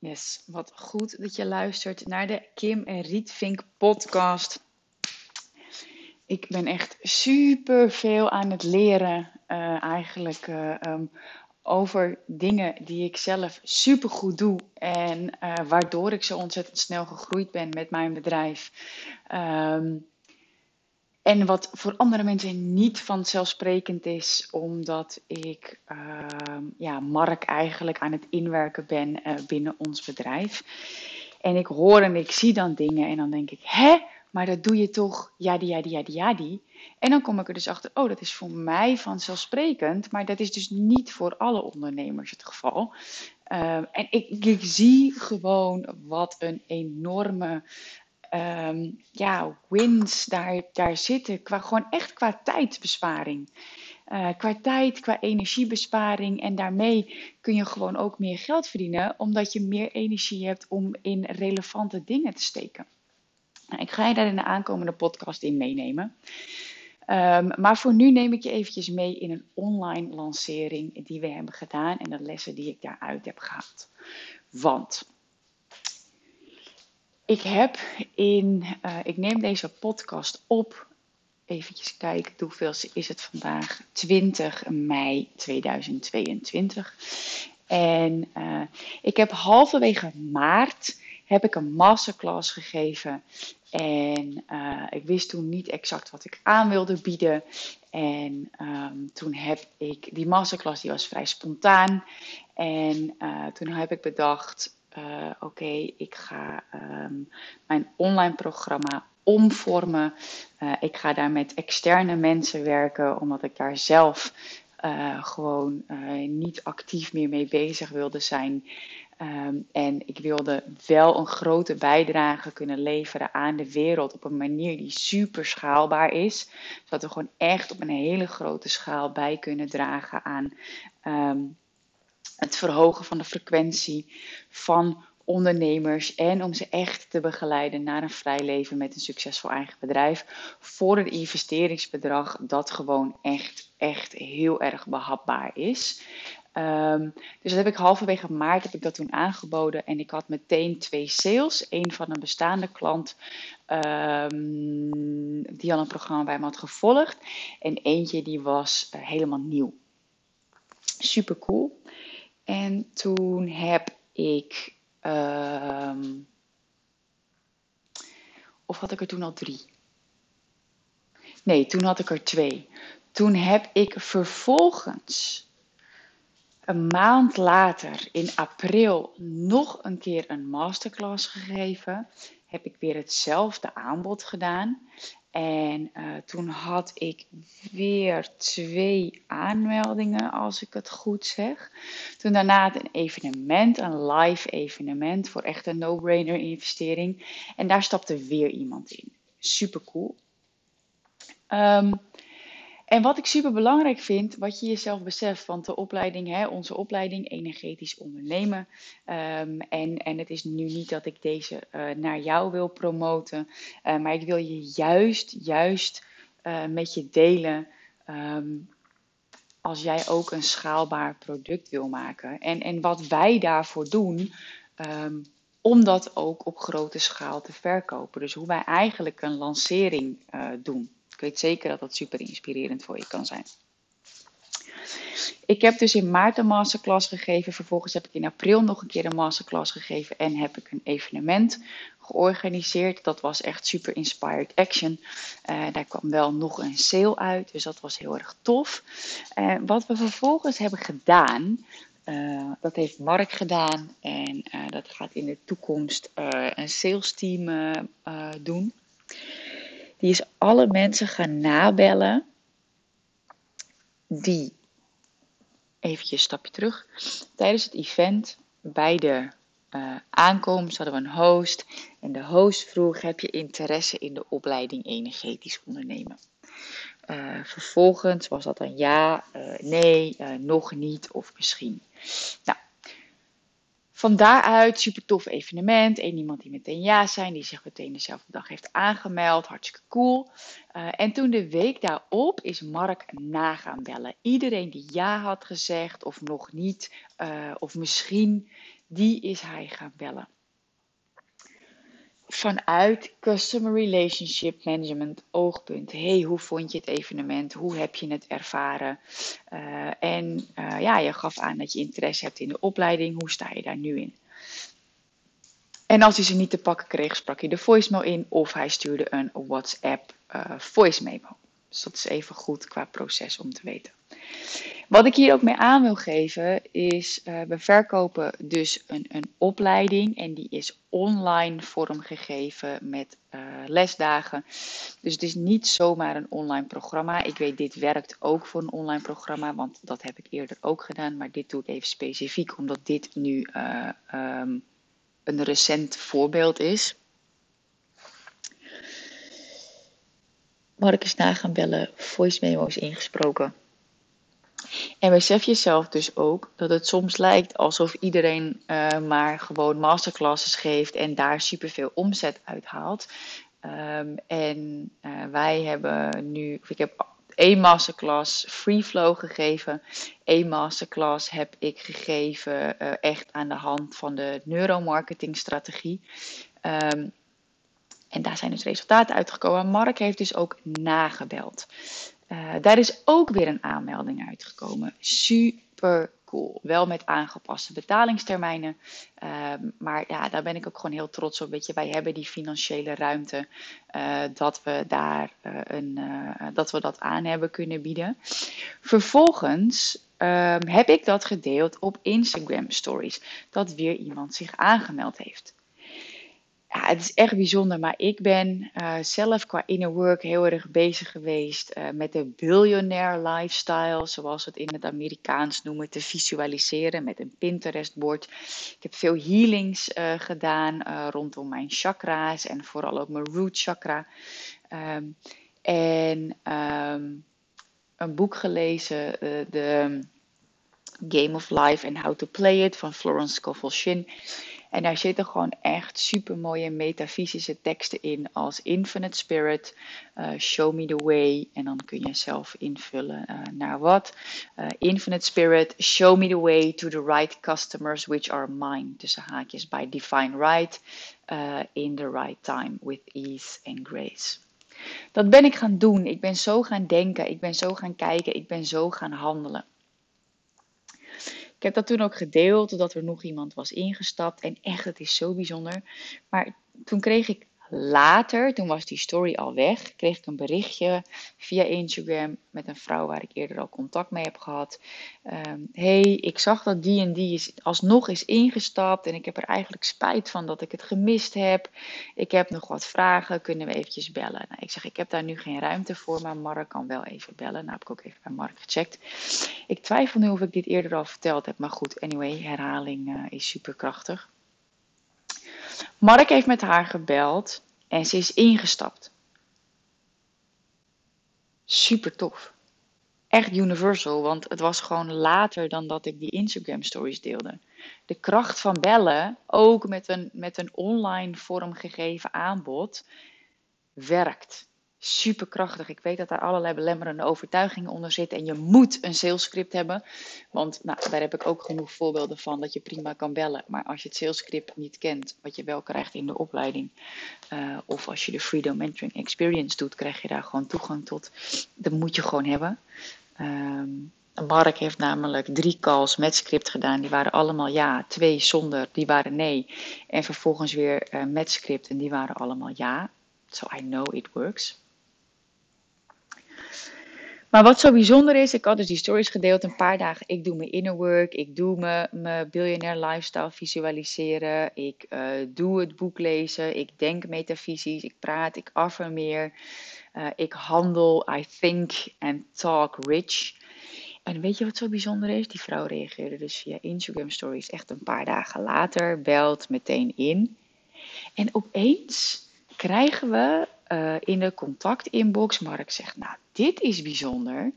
Yes, wat goed dat je luistert naar de Kim en Rietvink podcast. Ik ben echt super veel aan het leren, uh, eigenlijk uh, um, over dingen die ik zelf super goed doe en uh, waardoor ik zo ontzettend snel gegroeid ben met mijn bedrijf. Um, en wat voor andere mensen niet vanzelfsprekend is, omdat ik uh, ja, Mark eigenlijk aan het inwerken ben uh, binnen ons bedrijf. En ik hoor en ik zie dan dingen en dan denk ik, hè, maar dat doe je toch, ja die, ja die, ja die, ja die. En dan kom ik er dus achter, oh, dat is voor mij vanzelfsprekend, maar dat is dus niet voor alle ondernemers het geval. Uh, en ik, ik, zie gewoon wat een enorme um, ja, wins daar, daar zitten. Qua, gewoon echt qua tijdbesparing. Uh, qua tijd, qua energiebesparing. En daarmee kun je gewoon ook meer geld verdienen, omdat je meer energie hebt om in relevante dingen te steken. Nou, ik ga je daar in de aankomende podcast in meenemen. Um, maar voor nu neem ik je eventjes mee in een online lancering die we hebben gedaan en de lessen die ik daaruit heb gehaald. Want ik heb in, uh, ik neem deze podcast op. Even kijken, hoeveel is het vandaag? 20 mei 2022. En uh, ik heb halverwege maart heb ik een masterclass gegeven. En uh, ik wist toen niet exact wat ik aan wilde bieden. En um, toen heb ik, die masterclass die was vrij spontaan. En toen heb ik bedacht, uh, oké, ik ga um, mijn online programma omvormen. Uh, ik ga daar met externe mensen werken, omdat ik daar zelf uh, gewoon niet actief meer mee bezig wilde zijn. Um, en ik wilde wel een grote bijdrage kunnen leveren aan de wereld op een manier die super schaalbaar is. Zodat we gewoon echt op een hele grote schaal bij kunnen dragen aan um, het verhogen van de frequentie van ondernemers en om ze echt te begeleiden naar een vrij leven met een succesvol eigen bedrijf voor een investeringsbedrag dat gewoon echt, echt heel erg behapbaar is. Um, dus dat heb ik halverwege maart heb ik dat toen aangeboden en ik had meteen twee sales. Eén van een bestaande klant um, die al een programma bij me had gevolgd en eentje die was uh, helemaal nieuw. Super cool. En toen heb ik. Um, of had ik er toen al drie? Nee, toen had ik er twee. Toen heb ik vervolgens een maand later, in april, nog een keer een masterclass gegeven. Heb ik weer hetzelfde aanbod gedaan. En uh, toen had ik weer twee aanmeldingen, als ik het goed zeg. Toen daarna een evenement, een live evenement voor echt een no-brainer investering. En daar stapte weer iemand in. Super cool. Um, en wat ik super belangrijk vind, wat je jezelf beseft, want de opleiding, hè, onze opleiding energetisch ondernemen. Um, en, en het is nu niet dat ik deze uh, naar jou wil promoten, uh, maar ik wil je juist, juist uh, met je delen. Um, als jij ook een schaalbaar product wil maken. En, en wat wij daarvoor doen, um, om dat ook op grote schaal te verkopen. Dus hoe wij eigenlijk een lancering doen. Ik weet zeker dat dat super inspirerend voor je kan zijn. Ik heb dus in maart een masterclass gegeven. Vervolgens heb ik in april nog een keer een masterclass gegeven. En heb ik een evenement georganiseerd. Dat was echt super inspired action. Uh, daar kwam wel nog een sale uit. Dus dat was heel erg tof. Uh, wat we vervolgens hebben gedaan. Uh, dat heeft Mark gedaan. En dat gaat in de toekomst een sales team doen. Die is alle mensen gaan nabellen die, eventjes een stapje terug, tijdens het event bij de uh, aankomst hadden we een host. En de host vroeg, heb je interesse in de opleiding energetisch ondernemen? Uh, vervolgens was dat een ja, uh, nee, nog niet of misschien. Nou, van daaruit, super tof evenement. Eén iemand die meteen ja zijn, die zich meteen dezelfde dag heeft aangemeld. Hartstikke cool. Uh, en toen de week daarop is Mark na gaan bellen. Iedereen die ja had gezegd of nog niet, uh, of misschien, die is hij gaan bellen vanuit Customer Relationship Management oogpunt. Hey, hoe vond je het evenement? Hoe heb je het ervaren? Uh, en uh, ja, je gaf aan dat je interesse hebt in de opleiding. Hoe sta je daar nu in? En als hij ze niet te pakken kreeg, sprak hij de voicemail in of hij stuurde een WhatsApp uh, voice memo. Dus dat is even goed qua proces om te weten. Wat ik hier ook mee aan wil geven is, uh, we verkopen dus een, een opleiding en die is online vormgegeven met uh, lesdagen. Dus het is niet zomaar een online programma. Ik weet, dit werkt ook voor een online programma, want dat heb ik eerder ook gedaan. Maar dit doe ik even specifiek, omdat dit nu uh, um, een recent voorbeeld is. Mark is na gaan bellen, voice memo's ingesproken. En besef jezelf dus ook dat het soms lijkt alsof iedereen uh, maar gewoon masterclasses geeft en daar superveel omzet uithaalt. Um, en uh, wij hebben nu, ik heb één masterclass free flow gegeven. Eén masterclass heb ik gegeven uh, echt aan de hand van de neuromarketing strategie. Um, en daar zijn dus resultaten uitgekomen. Mark heeft dus ook nagebeld. Uh, daar is ook weer een aanmelding uitgekomen. Super cool. Wel met aangepaste betalingstermijnen. Uh, maar ja, daar ben ik ook gewoon heel trots op. Weet je, wij hebben die financiële ruimte uh, dat we daar een, dat we dat aan hebben kunnen bieden. Vervolgens ehm, heb ik dat gedeeld op Instagram Stories. Dat weer iemand zich aangemeld heeft ja, het is echt bijzonder. Maar ik ben uh, zelf qua inner work heel erg bezig geweest uh, met de billionaire lifestyle, zoals we het in het Amerikaans noemen, te visualiseren met een Pinterest-bord. Ik heb veel healings uh, gedaan rondom mijn chakra's en vooral ook mijn root chakra. Um, en um, een boek gelezen, de Game of Life and How to Play It van Florence Scovel-Shinn. En daar zitten gewoon echt super mooie metafysische teksten in als Infinite Spirit, uh, Show Me the Way. En dan kun je zelf invullen uh, naar wat. Uh, Infinite Spirit, Show Me the Way to the right customers which are mine. Tussen haakjes by Divine Right, in the right time with ease and grace. Dat ben ik gaan doen. Ik ben zo gaan denken. Ik ben zo gaan kijken. Ik ben zo gaan handelen. Ik heb dat toen ook gedeeld, dat er nog iemand was ingestapt. En echt, het is zo bijzonder. Maar toen kreeg ik later, toen was die story al weg, kreeg ik een berichtje via Instagram met een vrouw waar ik eerder al contact mee heb gehad. Um, hey, ik zag dat die en die is alsnog is ingestapt en ik heb er eigenlijk spijt van dat ik het gemist heb. Ik heb nog wat vragen, kunnen we eventjes bellen? Nou, ik zeg, ik heb daar nu geen ruimte voor, maar Mark kan wel even bellen. Nou heb ik ook even bij Mark gecheckt. Ik twijfel nu of ik dit eerder al verteld heb, maar goed, anyway, herhaling uh, is superkrachtig. Mark heeft met haar gebeld en ze is ingestapt. Super tof. Echt universal, want het was gewoon later dan dat ik die Instagram stories deelde. De kracht van bellen, ook met een, met een online vormgegeven aanbod, werkt super krachtig. Ik weet dat daar allerlei belemmerende overtuigingen onder zitten. En je moet een salescript hebben. Want nou, daar heb ik ook genoeg voorbeelden van dat je prima kan bellen. Maar als je het salescript niet kent, wat je wel krijgt in de opleiding. Uh, of als je de Freedom Mentoring Experience doet, krijg je daar gewoon toegang tot. Dat moet je gewoon hebben. Um, Mark heeft namelijk drie calls met script gedaan. Die waren allemaal ja, twee zonder, die waren nee. En vervolgens weer uh, met script en die waren allemaal ja. So I know it works. Maar wat zo bijzonder is, ik had dus die stories gedeeld een paar dagen. Ik doe mijn inner work, ik doe mijn, mijn biljonair lifestyle visualiseren, ik uh, doe het boek lezen, ik denk metafysisch, ik praat, ik affirmeer, uh, ik handel, I think and talk rich. En weet je wat zo bijzonder is? Die vrouw reageerde dus via Instagram stories echt een paar dagen later, belt meteen in. En opeens krijgen we uh, in de contactinbox. Mark zegt, nou, dit is bijzonder.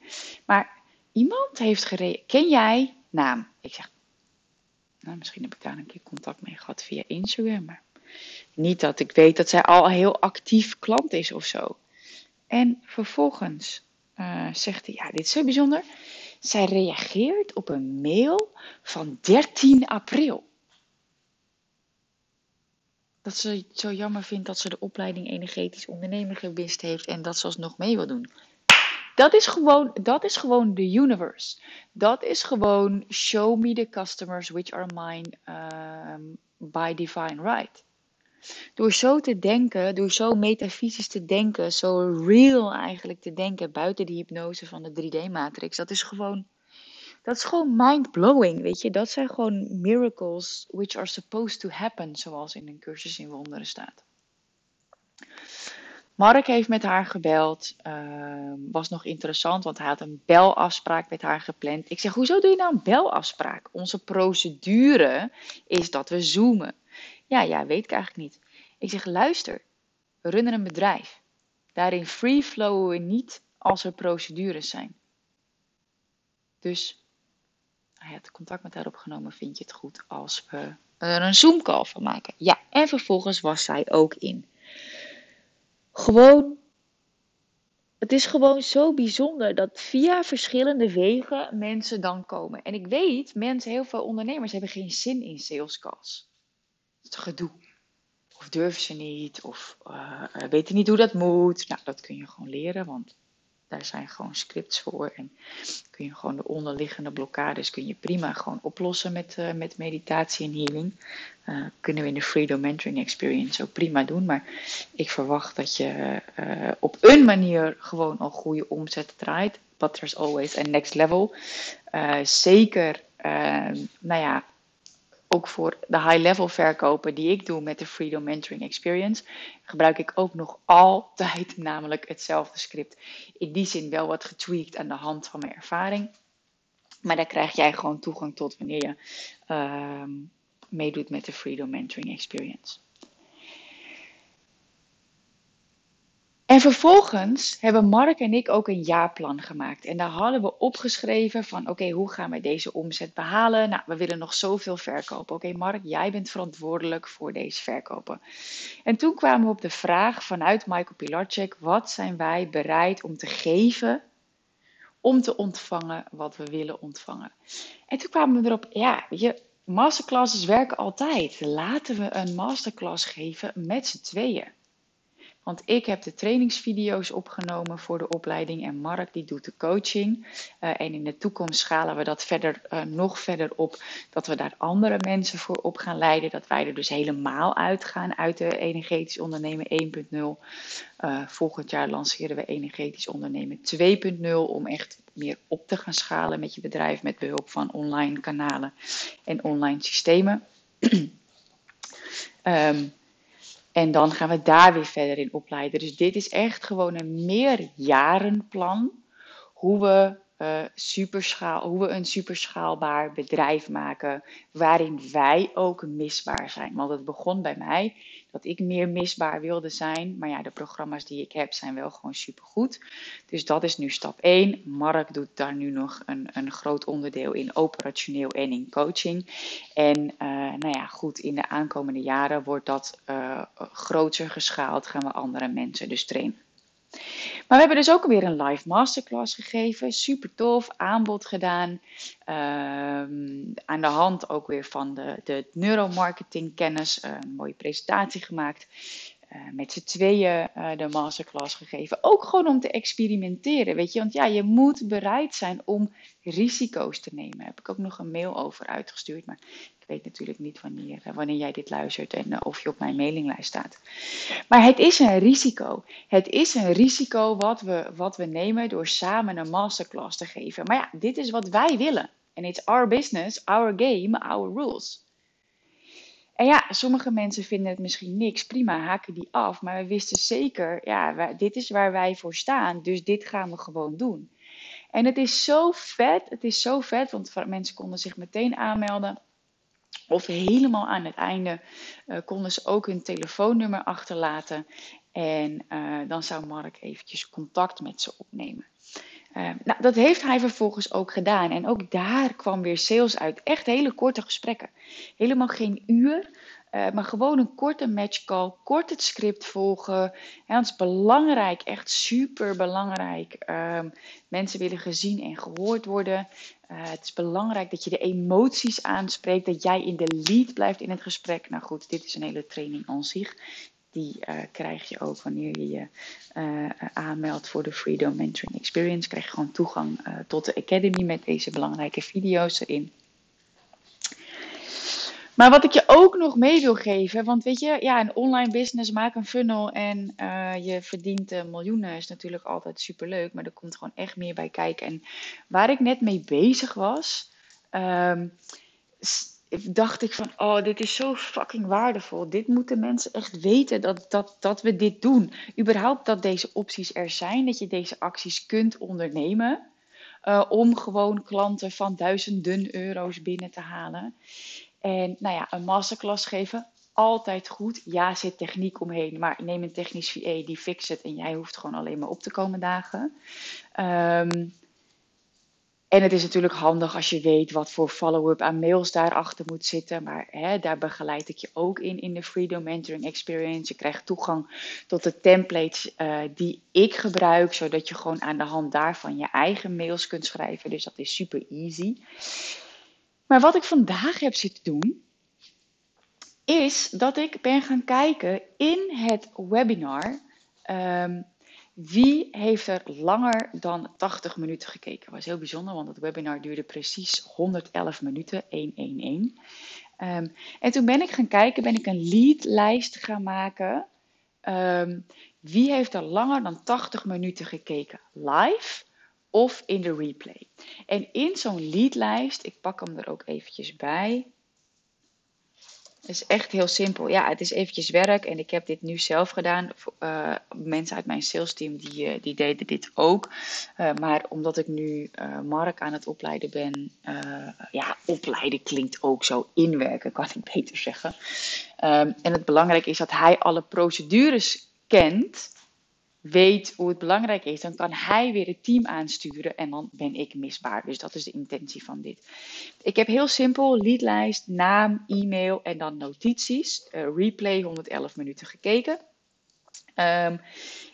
Maar iemand heeft gereageerd. Ken jij naam? Ik zeg, Nou, misschien heb ik daar een keer contact mee gehad via Instagram. Maar niet dat ik weet dat zij al heel actief klant is of zo. En vervolgens uh, zegt hij, ja, dit is zo bijzonder. Zij reageert op een mail van 13 april. Dat ze zo jammer vindt dat ze de opleiding energetisch ondernemer gewist heeft en dat ze alsnog mee wil doen. Dat is gewoon, dat is gewoon de universe. Dat is gewoon show me the customers which are mine um, by divine right. Door zo te denken, door zo metafysisch te denken, zo real eigenlijk te denken buiten die hypnose van de 3D-matrix, dat is gewoon, dat is gewoon mind-blowing, weet je. Dat zijn gewoon miracles which are supposed to happen, zoals in een cursus in wonderen staat. Mark heeft met haar gebeld. Uh, was nog interessant, want hij had een belafspraak met haar gepland. Ik zeg, hoezo doe je nou een belafspraak? Onze procedure is dat we zoomen. Ja, ja, weet ik eigenlijk niet. Ik zeg, luister, we runnen een bedrijf. Daarin free flowen we niet als er procedures zijn. Dus hij had contact met haar opgenomen. Vind je het goed als we er een Zoom call van maken? Ja, en vervolgens was zij ook in. Gewoon, het is gewoon zo bijzonder dat via verschillende wegen mensen dan komen. En ik weet, mensen, heel veel ondernemers hebben geen zin in sales calls. Het gedoe. Of durven ze niet, of uh, weten niet hoe dat moet. Nou, dat kun je gewoon leren, want daar zijn gewoon scripts voor. En kun je gewoon de onderliggende blokkades kun je prima gewoon oplossen met, uh, met meditatie en healing. Uh, kunnen we in de Freedom Mentoring Experience ook prima doen. Maar ik verwacht dat je uh, op een manier gewoon al goede omzet draait. But there's always a next level. zeker, nou ja, ook voor de high-level verkopen die ik doe met de Freedom Mentoring Experience, gebruik ik ook nog altijd namelijk hetzelfde script. In die zin wel wat getweakt aan de hand van mijn ervaring. Maar daar krijg jij gewoon toegang tot wanneer je uh, meedoet met de Freedom Mentoring Experience. En vervolgens hebben Mark en ik ook een jaarplan gemaakt. En daar hadden we opgeschreven van oké, hoe gaan we deze omzet behalen? Nou, we willen nog zoveel verkopen. Oké, Mark, jij bent verantwoordelijk voor deze verkopen. En toen kwamen we op de vraag vanuit Michael Pilarczyk, wat zijn wij bereid om te geven om te ontvangen wat we willen ontvangen? En toen kwamen we erop, ja, je, masterclasses werken altijd. Laten we een masterclass geven met z'n tweeën. Want ik heb de trainingsvideo's opgenomen voor de opleiding en Mark die doet de coaching. Uh, en in de toekomst schalen we dat verder, uh, nog verder op. Dat we daar andere mensen voor op gaan leiden. Dat wij er dus helemaal uitgaan uit de energetisch ondernemen 1.0. Uh, eh, volgend jaar lanceren we energetisch ondernemen 2.0 om echt meer op te gaan schalen met je bedrijf met behulp van online kanalen en online systemen. um, En dan gaan we daar weer verder in opleiden. Dus dit is echt gewoon een meerjarenplan. Hoe we, uh, superschaal, hoe we een superschaalbaar bedrijf maken. Waarin wij ook misbaar zijn. Want het begon bij mij dat ik meer misbaar wilde zijn. Maar ja, de programma's die ik heb zijn wel gewoon supergoed. Dus dat is nu stap 1. Mark doet daar nu nog een, een groot onderdeel in operationeel en in coaching. En uh, nou ja, goed, in de aankomende jaren wordt dat uh, groter geschaald. Gaan we andere mensen dus trainen. Maar we hebben dus ook weer een live masterclass gegeven. Super tof, aanbod gedaan. Um, aan de hand ook weer van de, de neuromarketing kennis. Een mooie presentatie gemaakt. Uh, met z'n tweeën uh, de masterclass gegeven. Ook gewoon om te experimenteren, weet je. Want ja, je moet bereid zijn om risico's te nemen. Daar heb ik ook nog een mail over uitgestuurd. Maar ik weet natuurlijk niet wanneer, eh, wanneer jij dit luistert en eh, of je op mijn mailinglijst staat. Maar het is een risico. Het is een risico wat we, wat we nemen door samen een masterclass te geven. Maar ja, dit is wat wij willen. En it's our business, our game, our rules. En ja, sommige mensen vinden het misschien niks. Prima, haken die af. Maar we wisten zeker, ja, dit is waar wij voor staan. Dus dit gaan we gewoon doen. En het is zo vet. Het is zo vet, want mensen konden zich meteen aanmelden. Of helemaal aan het einde uh, konden ze ook hun telefoonnummer achterlaten. En uh, dan zou Mark eventjes contact met ze opnemen. nou, dat heeft hij vervolgens ook gedaan. En ook daar kwam weer sales uit. Echt hele korte gesprekken. Helemaal geen uur. Uh, maar gewoon een korte matchcall, kort het script volgen. Dat is belangrijk, echt super belangrijk. Ehm, mensen willen gezien en gehoord worden. Uh, het is belangrijk dat je de emoties aanspreekt, dat jij in de lead blijft in het gesprek. Nou goed, dit is een hele training aan zich. Die uh, krijg je ook wanneer je je aanmeldt voor de Freedom Mentoring Experience. Krijg je gewoon toegang tot de Academy met deze belangrijke video's erin. Maar wat ik je ook nog mee wil geven, want weet je, ja, een online business, maak een funnel en uh, je verdient uh, miljoenen is natuurlijk altijd super leuk, maar er komt gewoon echt meer bij kijken. En waar ik net mee bezig was, um, dacht ik van, oh, dit is zo fucking waardevol. Dit moeten mensen echt weten dat, dat, dat we dit doen. Überhaupt dat deze opties er zijn, dat je deze acties kunt ondernemen. Uh, om gewoon klanten van duizenden euro's binnen te halen. En nou ja, een masterclass geven, altijd goed. Ja, zit techniek omheen, maar neem een technisch VA, die fixt het en jij hoeft gewoon alleen maar op te komen dagen. Um, en het is natuurlijk handig als je weet wat voor follow-up aan mails daarachter moet zitten. Maar hè, daar begeleid ik je ook in in de Freedom Mentoring Experience. Je krijgt toegang tot de templates uh, die ik gebruik, zodat je gewoon aan de hand daarvan je eigen mails kunt schrijven. Dus dat is super easy. Maar wat ik vandaag heb zitten doen, is dat ik ben gaan kijken in het webinar. Um, wie heeft er langer dan 80 minuten gekeken? Dat was heel bijzonder, want het webinar duurde precies 111 minuten, 111. Um, ehm, en toen ben ik gaan kijken, ben ik een leadlijst gaan maken. Um, wie heeft er langer dan 80 minuten gekeken live? Of in de replay. En in zo'n leadlijst, ik pak hem er ook eventjes bij. Het is echt heel simpel. Ja, het is eventjes werk en ik heb dit nu zelf gedaan. Uh, mensen uit mijn sales team die, uh, die deden dit ook. Uh, maar omdat ik nu Mark aan het opleiden ben. ja, opleiden klinkt ook zo. Inwerken kan ik beter zeggen. Um, en het belangrijke is dat hij alle procedures kent weet hoe het belangrijk is, dan kan hij weer het team aansturen en dan ben ik misbaar. Dus dat is de intentie van dit. Ik heb heel simpel leadlijst, naam, e-mail en dan notities. Uh, replay 111 minuten gekeken. Um,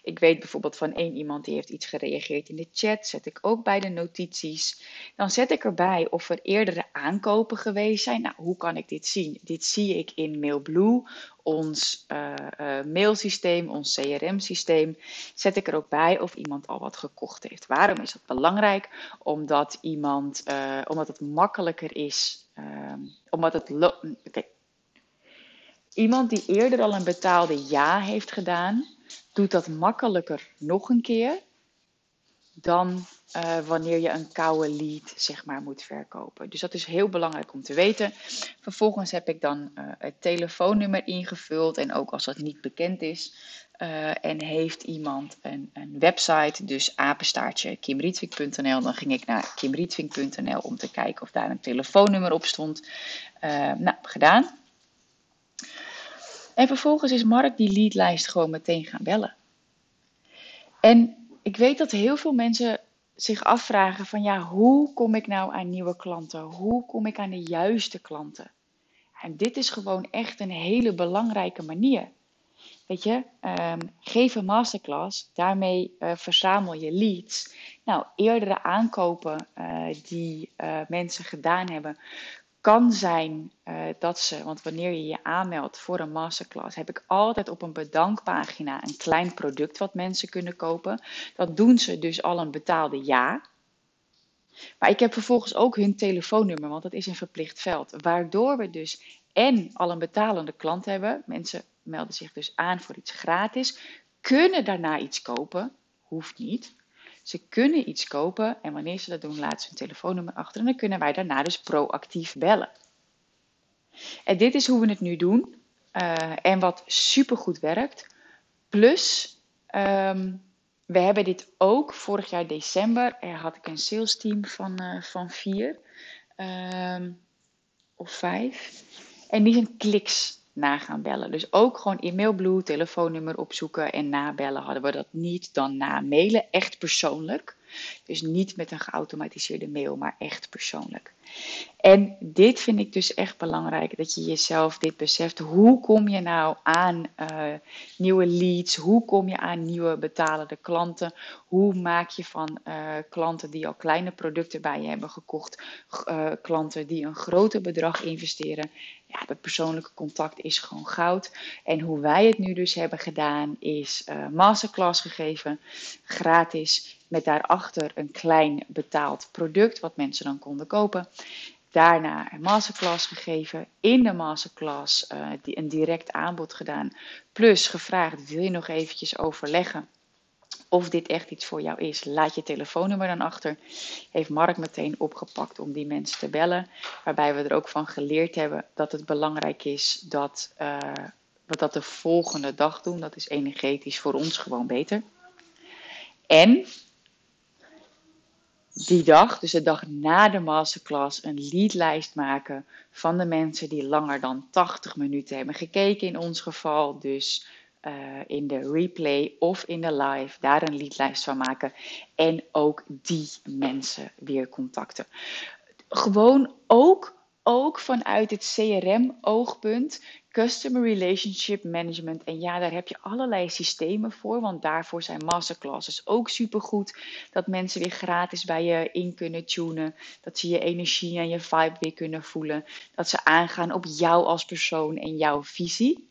ik weet bijvoorbeeld van één iemand die heeft iets gereageerd in de chat. Zet ik ook bij de notities. Dan zet ik erbij of er eerdere aankopen geweest zijn. Nou, hoe kan ik dit zien? Dit zie ik in MailBlue, ons uh, uh, mailsysteem, ons CRM-systeem. Zet ik er ook bij of iemand al wat gekocht heeft. Waarom is dat belangrijk? Omdat iemand, uh, omdat het makkelijker is. omdat het. Iemand die eerder al een betaalde ja heeft gedaan doet dat makkelijker nog een keer dan uh, wanneer je een koude lead zeg maar moet verkopen. Dus dat is heel belangrijk om te weten. Vervolgens heb ik dan uh, het telefoonnummer ingevuld en ook als dat niet bekend is uh, en heeft iemand een, een website, dus apenstaartje kimrietvink.nl, dan ging ik naar kimrietvink.nl om te kijken of daar een telefoonnummer op stond. nou, gedaan. En vervolgens is Mark die leadlijst gewoon meteen gaan bellen. En ik weet dat heel veel mensen zich afvragen van ja, hoe kom ik nou aan nieuwe klanten? Hoe kom ik aan de juiste klanten? En dit is gewoon echt een hele belangrijke manier. Weet je, um, geef een masterclass, daarmee uh, verzamel je leads. Nou, eerdere aankopen uh, die uh, mensen gedaan hebben, kan zijn uh, dat ze, want wanneer je je aanmeldt voor een masterclass, heb ik altijd op een bedankpagina een klein product wat mensen kunnen kopen. Dat doen ze dus al een betaalde ja. Maar ik heb vervolgens ook hun telefoonnummer, want dat is een verplicht veld. Waardoor we dus en al een betalende klant hebben. Mensen melden zich dus aan voor iets gratis, kunnen daarna iets kopen, hoeft niet. Ze kunnen iets kopen en wanneer ze dat doen, laten ze hun telefoonnummer achter en dan kunnen wij daarna dus proactief bellen. En dit is hoe we het nu doen uh, en wat supergoed werkt. Plus, um, we hebben dit ook vorig jaar december. Er had ik een sales team van, uh, van vier um, of vijf. En die zijn kliks na gaan bellen. Dus ook gewoon e-mailblue, telefoonnummer opzoeken en nabellen. Hadden we dat niet, dan na mailen, echt persoonlijk. Dus niet met een geautomatiseerde mail, maar echt persoonlijk. En dit vind ik dus echt belangrijk, dat je jezelf dit beseft. Hoe kom je nou aan uh, nieuwe leads? Hoe kom je aan nieuwe betalende klanten? Hoe maak je van uh, klanten die al kleine producten bij je hebben gekocht, uh, klanten die een groter bedrag investeren? Ja, dat persoonlijke contact is gewoon goud. En hoe wij het nu dus hebben gedaan, is masterclass gegeven, gratis met daarachter een klein betaald product wat mensen dan konden kopen. Daarna een masterclass gegeven. In de masterclass uh, die een direct aanbod gedaan. Plus gevraagd: wil je nog eventjes overleggen of dit echt iets voor jou is? Laat je telefoonnummer dan achter. Heeft Mark meteen opgepakt om die mensen te bellen. Waarbij we er ook van geleerd hebben dat het belangrijk is dat we dat de volgende dag doen. Dat is energetisch voor ons gewoon beter. En die dag, dus de dag na de masterclass, een leadlijst maken van de mensen die langer dan 80 minuten hebben gekeken in ons geval. Dus uh, in de replay of in de live, daar een leadlijst van maken. En ook die mensen weer contacten. Gewoon ook, ook vanuit het CRM-oogpunt Customer Relationship Management. En ja, daar heb je allerlei systemen voor, want daarvoor zijn masterclasses ook supergoed. Dat mensen weer gratis bij je in kunnen tunen. Dat ze je energie en je vibe weer kunnen voelen. Dat ze aangaan op jou als persoon en jouw visie.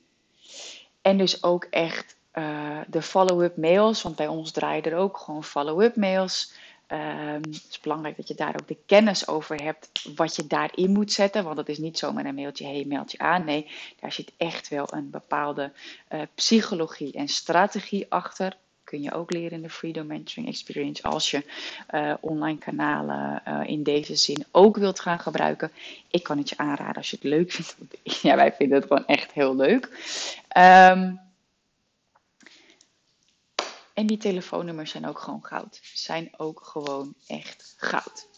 En dus ook echt uh, de follow-up mails, want bij ons draaien er ook gewoon follow-up mails. Um, het is belangrijk dat je daar ook de kennis over hebt wat je daarin moet zetten. Want het is niet zomaar een mailtje, hey, mailtje aan. Nee, daar zit echt wel een bepaalde uh, psychologie en strategie achter. Kun je ook leren in de Freedom Mentoring Experience als je uh, online kanalen uh, in deze zin ook wilt gaan gebruiken. Ik kan het je aanraden als je het leuk vindt. ja, wij vinden het gewoon echt heel leuk. Um, en die telefoonnummers zijn ook gewoon goud. Zijn ook gewoon echt goud.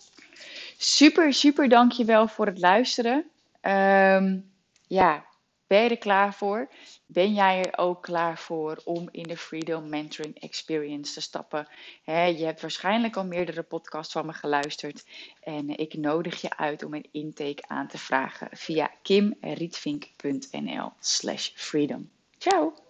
Super, super dankjewel voor het luisteren. Um, ja, ben je er klaar voor? Ben jij er ook klaar voor om in de Freedom Mentoring Experience te stappen? Je hebt waarschijnlijk al meerdere podcasts van me geluisterd. En ik nodig je uit om een intake aan te vragen via kimrietvink.nl slash freedom. Ciao!